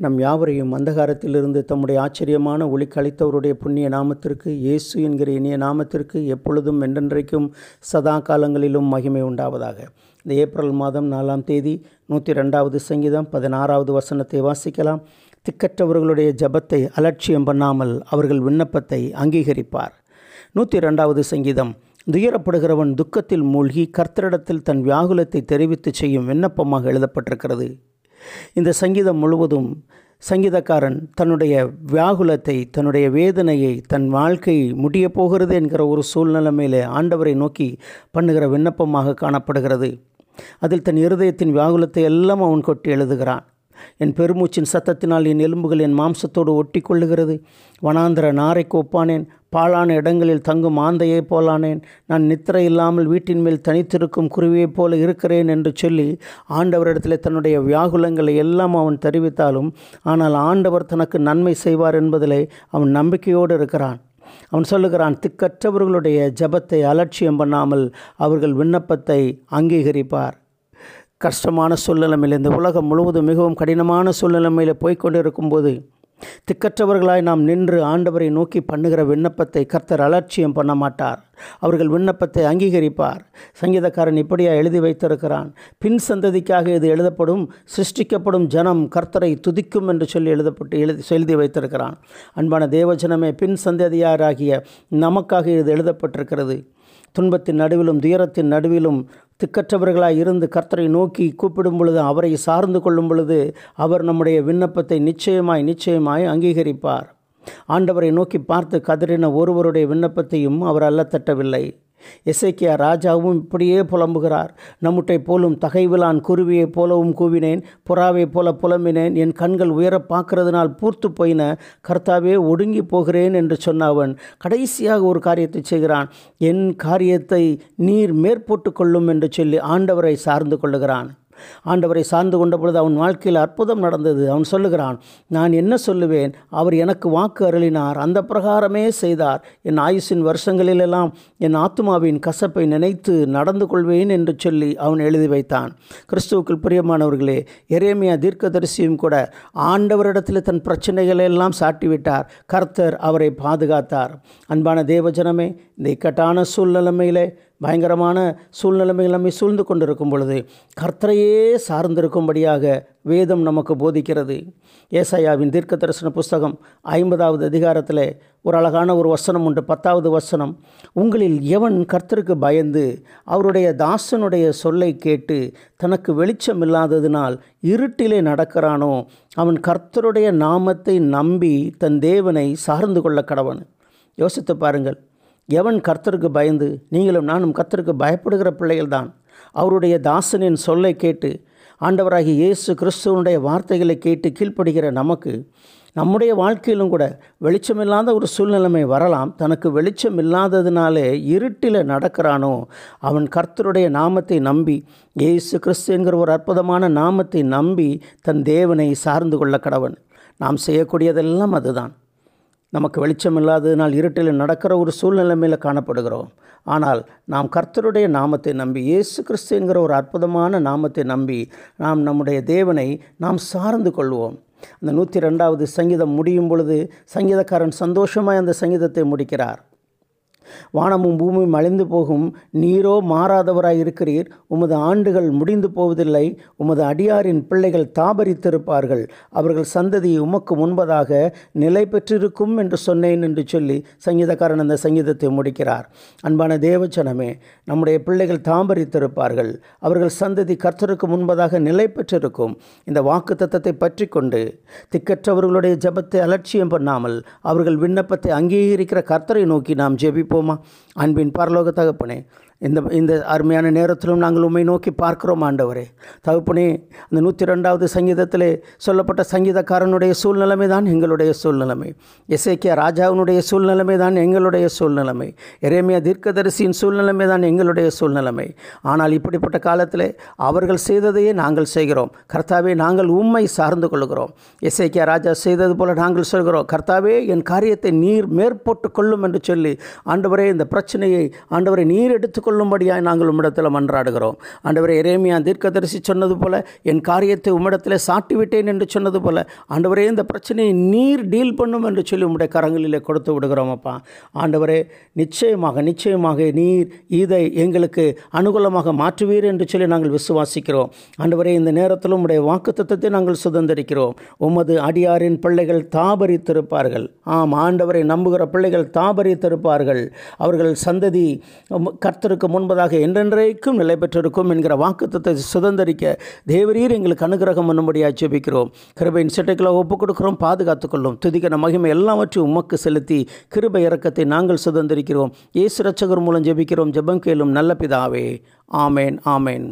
நம் யாவரையும் அந்தகாரத்திலிருந்து தம்முடைய ஆச்சரியமான ஒளி கழித்தவருடைய புண்ணிய நாமத்திற்கு இயேசு என்கிற இனிய நாமத்திற்கு எப்பொழுதும் என்றென்றைக்கும் சதா காலங்களிலும் மகிமை உண்டாவதாக. இந்த ஏப்ரல் மாதம் நாலாம் தேதி நூற்றி ரெண்டாவது சங்கீதம் பதினாறாவது வசனத்தை வாசிக்கலாம். திக்கற்றவர்களுடைய ஜபத்தை அலட்சியம் பண்ணாமல் அவர்கள் விண்ணப்பத்தை அங்கீகரிப்பார். நூற்றி ரெண்டாவது சங்கீதம் துயரப்படுகிறவன் துக்கத்தில் மூழ்கி கர்த்தரிடத்தில் தன் வியாகுலத்தை தெரிவித்து செய்யும் விண்ணப்பமாக எழுதப்பட்டிருக்கிறது. இந்த சங்கீதம் முழுவதும் சங்கீதக்காரன் தன்னுடைய வியாகுலத்தை தன்னுடைய வேதனையை தன் வாழ்க்கை முடிய போகிறது என்கிற ஒரு சூழ்நிலைமையிலே ஆண்டவரை நோக்கி பண்ணுகிற விண்ணப்பமாக காணப்படுகிறது. அதில் தன் இருதயத்தின் வியாகுலத்தை எல்லாம் அவன் கொட்டி எழுதுகிறான். என் பெருமூச்சின் சத்தத்தினால் என் எலும்புகள் என் மாம்சத்தோடு ஒட்டி கொள்ளுகிறது வனாந்திர நாரைக்கு ஒப்பானேன் பாழான இடங்களில் தங்கும் ஆந்தையைப் போலானேன். நான் நித்திரை இல்லாமல் வீட்டின் மேல் தனித்திருக்கும் குருவியைப் போல இருக்கிறேன் என்று சொல்லி ஆண்டவரிடத்தில் தன்னுடைய வியாகுலங்களை எல்லாம் அவன் தெரிவித்தாலும் ஆனால் ஆண்டவர் தனக்கு நன்மை செய்வார் என்பதிலே அவன் நம்பிக்கையோடு இருக்கிறான். அவன் சொல்லுகிறான் திக்கற்றவர்களுடைய ஜபத்தை அலட்சியம் பண்ணாமல் அவர்கள் விண்ணப்பத்தை அங்கீகரிப்பார். கஷ்டமான சூழ்நிலைமையில் இந்த உலகம் முழுவதும் மிகவும் கடினமான சூழ்நிலைமையில் போய்கொண்டிருக்கும்போது திக்கற்றவர்களாய் நாம் நின்று ஆண்டவரை நோக்கி பண்ணுகிற விண்ணப்பத்தை கர்த்தர் அலட்சியம் பண்ண மாட்டார். அவர்கள் விண்ணப்பத்தை அங்கீகரிப்பார். சங்கீதக்காரன் இப்படியா எழுதி வைத்திருக்கிறான். பின் சந்ததிக்காக இது எழுதப்படும் சிருஷ்டிக்கப்படும் ஜனம் கர்த்தரை துதிக்கும் என்று சொல்லி எழுதப்பட்டு எழுதி எழுதி வைத்திருக்கிறான். அன்பான தேவஜனமே பின் சந்ததியாராகிய நமக்காக இது எழுதப்பட்டிருக்கிறது. துன்பத்தின் நடுவிலும் துயரத்தின் நடுவிலும் திக்கற்றவர்களாய் இருந்து கர்த்தரை நோக்கி கூப்பிடும் பொழுது அவரை சார்ந்து கொள்ளும் பொழுது அவர் நம்முடைய விண்ணப்பத்தை நிச்சயமாய் நிச்சயமாய் அங்கீகரிப்பார். ஆண்டவரை நோக்கி பார்த்து கதறின ஒருவருடைய விண்ணப்பத்தையும் அவர் அல்ல தட்டவில்லை. எசைக்கியா ராஜாவும் இப்படியே புலம்புகிறார். நம்முட்டை போலும் தகைவிலான் குருவியைப் போலவும் கூவினேன். புறாவைப் போல புலம்பினேன். என் கண்கள் உயர பார்க்கறதுனால் பூர்த்து போயின. கர்த்தாவே ஒடுங்கி போகிறேன் என்று சொன்ன அவன் கடைசியாக ஒரு காரியத்தை செய்கிறான். என் காரியத்தை நீர் மேற்போட்டு கொள்ளும் என்று சொல்லி ஆண்டவரை சார்ந்து கொள்ளுகிறான். ஆண்டவரை சார்ந்து கொண்ட பொழுது அவன் வாழ்க்கையில் அற்புதம் நடந்தது. அவன் சொல்லுகிறான் நான் என்ன சொல்லுவேன்? அவர் எனக்கு வாக்கு அருளினார். அந்த பிரகாரமே செய்தார். என் ஆயுசின் வருஷங்களிலெல்லாம் என் ஆத்மாவின் கசப்பை நினைத்து நடந்து கொள்வேன் என்று சொல்லி அவன் எழுதி வைத்தான். கிறிஸ்துவுக்குள் பிரியமானவர்களே எரேமியா தீர்க்கதரிசியும் கூட ஆண்டவரிடத்தில் தன் பிரச்சனைகளை எல்லாம் சாட்டிவிட்டார். கர்த்தர் அவரை பாதுகாத்தார். அன்பான தேவஜனமே இந்த இக்கட்டான சூழ்நிலைமையிலே பயங்கரமான சூழ்நிலைமைகள் சூழ்ந்து கொண்டிருக்கும் பொழுது கர்த்தரையே சார்ந்திருக்கும்படியாக வேதம் நமக்கு போதிக்கிறது. ஏசாயாவின் தீர்க்க தரிசன புஸ்தகம் ஐம்பதாவது அதிகாரத்தில் ஒரு அழகான ஒரு வசனம் உண்டு. பத்தாவது வசனம் உங்களில் எவன் கர்த்தருக்கு பயந்து அவருடைய தாசனுடைய சொல்லை கேட்டு தனக்கு வெளிச்சம் இல்லாததினால் இருட்டிலே நடக்கிறானோ அவன் கர்த்தருடைய நாமத்தை நம்பி தன் தேவனை சார்ந்து கொள்ள கடவன். யோசித்து பாருங்கள் எவன் கர்த்தருக்கு பயந்து நீங்களும் நானும் கர்த்தருக்கு பயப்படுகிற பிள்ளைகள்தான். அவருடைய தாசனின் சொல்லை கேட்டு ஆண்டவராகி இயேசு கிறிஸ்துவனுடைய வார்த்தைகளை கேட்டு கீழ்ப்படுகிற நமக்கு நம்முடைய வாழ்க்கையிலும் கூட வெளிச்சமில்லாத ஒரு சூழ்நிலைமை வரலாம். தனக்கு வெளிச்சம் இல்லாததினாலே இருட்டில் நடக்கிறானோ அவன் கர்த்தருடைய நாமத்தை நம்பி இயேசு கிறிஸ்து என்கிற ஒரு அற்புதமான நாமத்தை நம்பி தன் தேவனை சார்ந்து கொள்ள கடவன். நாம் செய்யக்கூடியதெல்லாம் அதுதான். நமக்கு வெளிச்சம் இல்லாததினால் இருட்டில் நடக்கிற ஒரு சூழ்நிலைமையில் காணப்படுகிறோம். ஆனால் நாம் கர்த்தருடைய நாமத்தை நம்பி இயேசு கிறிஸ்துங்கிற ஒரு அற்புதமான நாமத்தை நம்பி நாம் நம்முடைய தேவனை நாம் சார்ந்து கொள்வோம். அந்த நூற்றி ரெண்டாவது சங்கீதம் முடியும் பொழுது சங்கீதக்காரன் சந்தோஷமாய் அந்த சங்கீதத்தை முடிக்கிறார். வானமும் பூமியும் அழிந்து போகும். நீரோ மாறாதவராய் இருக்கிறீர். உமது ஆண்டுகள் முடிந்து போவதில்லை. உமது அடியாரின் பிள்ளைகள் தாபரித்திருப்பார்கள். அவர்கள் சந்ததி உமக்கு முன்பதாக நிலை பெற்றிருக்கும் என்று சொன்னேன் என்று சொல்லி சங்கீதக்காரன் அந்த சங்கீதத்தை முடிக்கிறார். அன்பான தேவச்சனமே நம்முடைய பிள்ளைகள் தாம்பரித்திருப்பார்கள் அவர்கள் சந்ததி கர்த்தருக்கு முன்பதாக நிலை பெற்றிருக்கும். இந்த வாக்கு தத்தத்தை பற்றி கொண்டு திக்கற்றவர்களுடைய ஜபத்தை அலட்சியம் பண்ணாமல் அவர்கள் விண்ணப்பத்தை அங்கீகரிக்கிற கர்த்தரை நோக்கி நாம் ஜெபிப்போம். 多吗？அன்பின் பரலோக தகப்பனே இந்த இந்த அருமையான நேரத்திலும் நாங்கள் உண்மை நோக்கி பார்க்கிறோம் ஆண்டவரே. தகப்பனே அந்த நூற்றி ரெண்டாவது சங்கீதத்தில் சொல்லப்பட்ட சங்கீதக்காரனுடைய சூழ்நிலைமை தான் எங்களுடைய சூழ்நிலைமை. இசைக்கிய ராஜாவினுடைய சூழ்நிலைமை தான் எங்களுடைய சூழ்நிலைமை. இறைமையா தீர்க்கதரிசியின் சூழ்நிலைமை தான் எங்களுடைய சூழ்நிலைமை. ஆனால் இப்படிப்பட்ட காலத்தில் அவர்கள் செய்ததையே நாங்கள் செய்கிறோம். கர்த்தாவே நாங்கள் உண்மை சார்ந்து கொள்கிறோம் எசேக்கியா ராஜா செய்தது போல நாங்கள் சொல்கிறோம். கர்த்தாவே என் காரியத்தை நீர் மேற்போட்டு கொள்ளும் என்று சொல்லி ஆண்டவரே இந்த பிரச்சனை பிரச்சனையை ஆண்டவரை நீர் எடுத்துக்கொள்ளும்படியாக நாங்கள் உம்மிடத்தில் மன்றாடுகிறோம். ஆண்டவரை இறைமையா தீர்க்கதரிசி சொன்னது போல என் காரியத்தை உம்மிடத்தில் சாட்டி விட்டேன் என்று சொன்னது போல ஆண்டவரே இந்த பிரச்சனையை நீர் டீல் பண்ணும் என்று சொல்லி உம்முடைய கரங்களிலே கொடுத்து விடுகிறோம் அப்பா. ஆண்டவரே நிச்சயமாக நிச்சயமாக நீர் இதை எங்களுக்கு அனுகூலமாக மாற்றுவீர் என்று சொல்லி நாங்கள் விசுவாசிக்கிறோம். ஆண்டவரே இந்த நேரத்தில் உம்முடைய வாக்குத்தத்தத்தை நாங்கள் சுதந்திரிக்கிறோம். உமது அடியாரின் பிள்ளைகள் தாபரித்திருப்பார்கள். ஆம் ஆண்டவரை நம்புகிற பிள்ளைகள் தாபரித்திருப்பார்கள். அவர்கள் சந்ததி கர்த்தருக்கு முன்பதாக என்றென்றைக்கும் நிலை பெற்றிருக்கும் என்கிற வாக்குத்தத்தை சுதந்திரிக்க தேவரீர் எங்களுக்கு அனுகிரகம் பண்ணும்படியாக ஜெபிக்கிறோம். கிருபையின் சிட்டைகளை ஒப்புக் கொடுக்கிறோம் பாதுகாத்துக்கொள்ளும் துதிக்கிற மகிமை எல்லாவற்றையும் உமக்கு செலுத்தி கிருபை இறக்கத்தை நாங்கள் சுதந்திரிக்கிறோம். இயேசு ரட்சகர் மூலம் ஜெபிக்கிறோம். ஜெபம் கேளும் நல்ல பிதாவே. ஆமேன் ஆமேன்.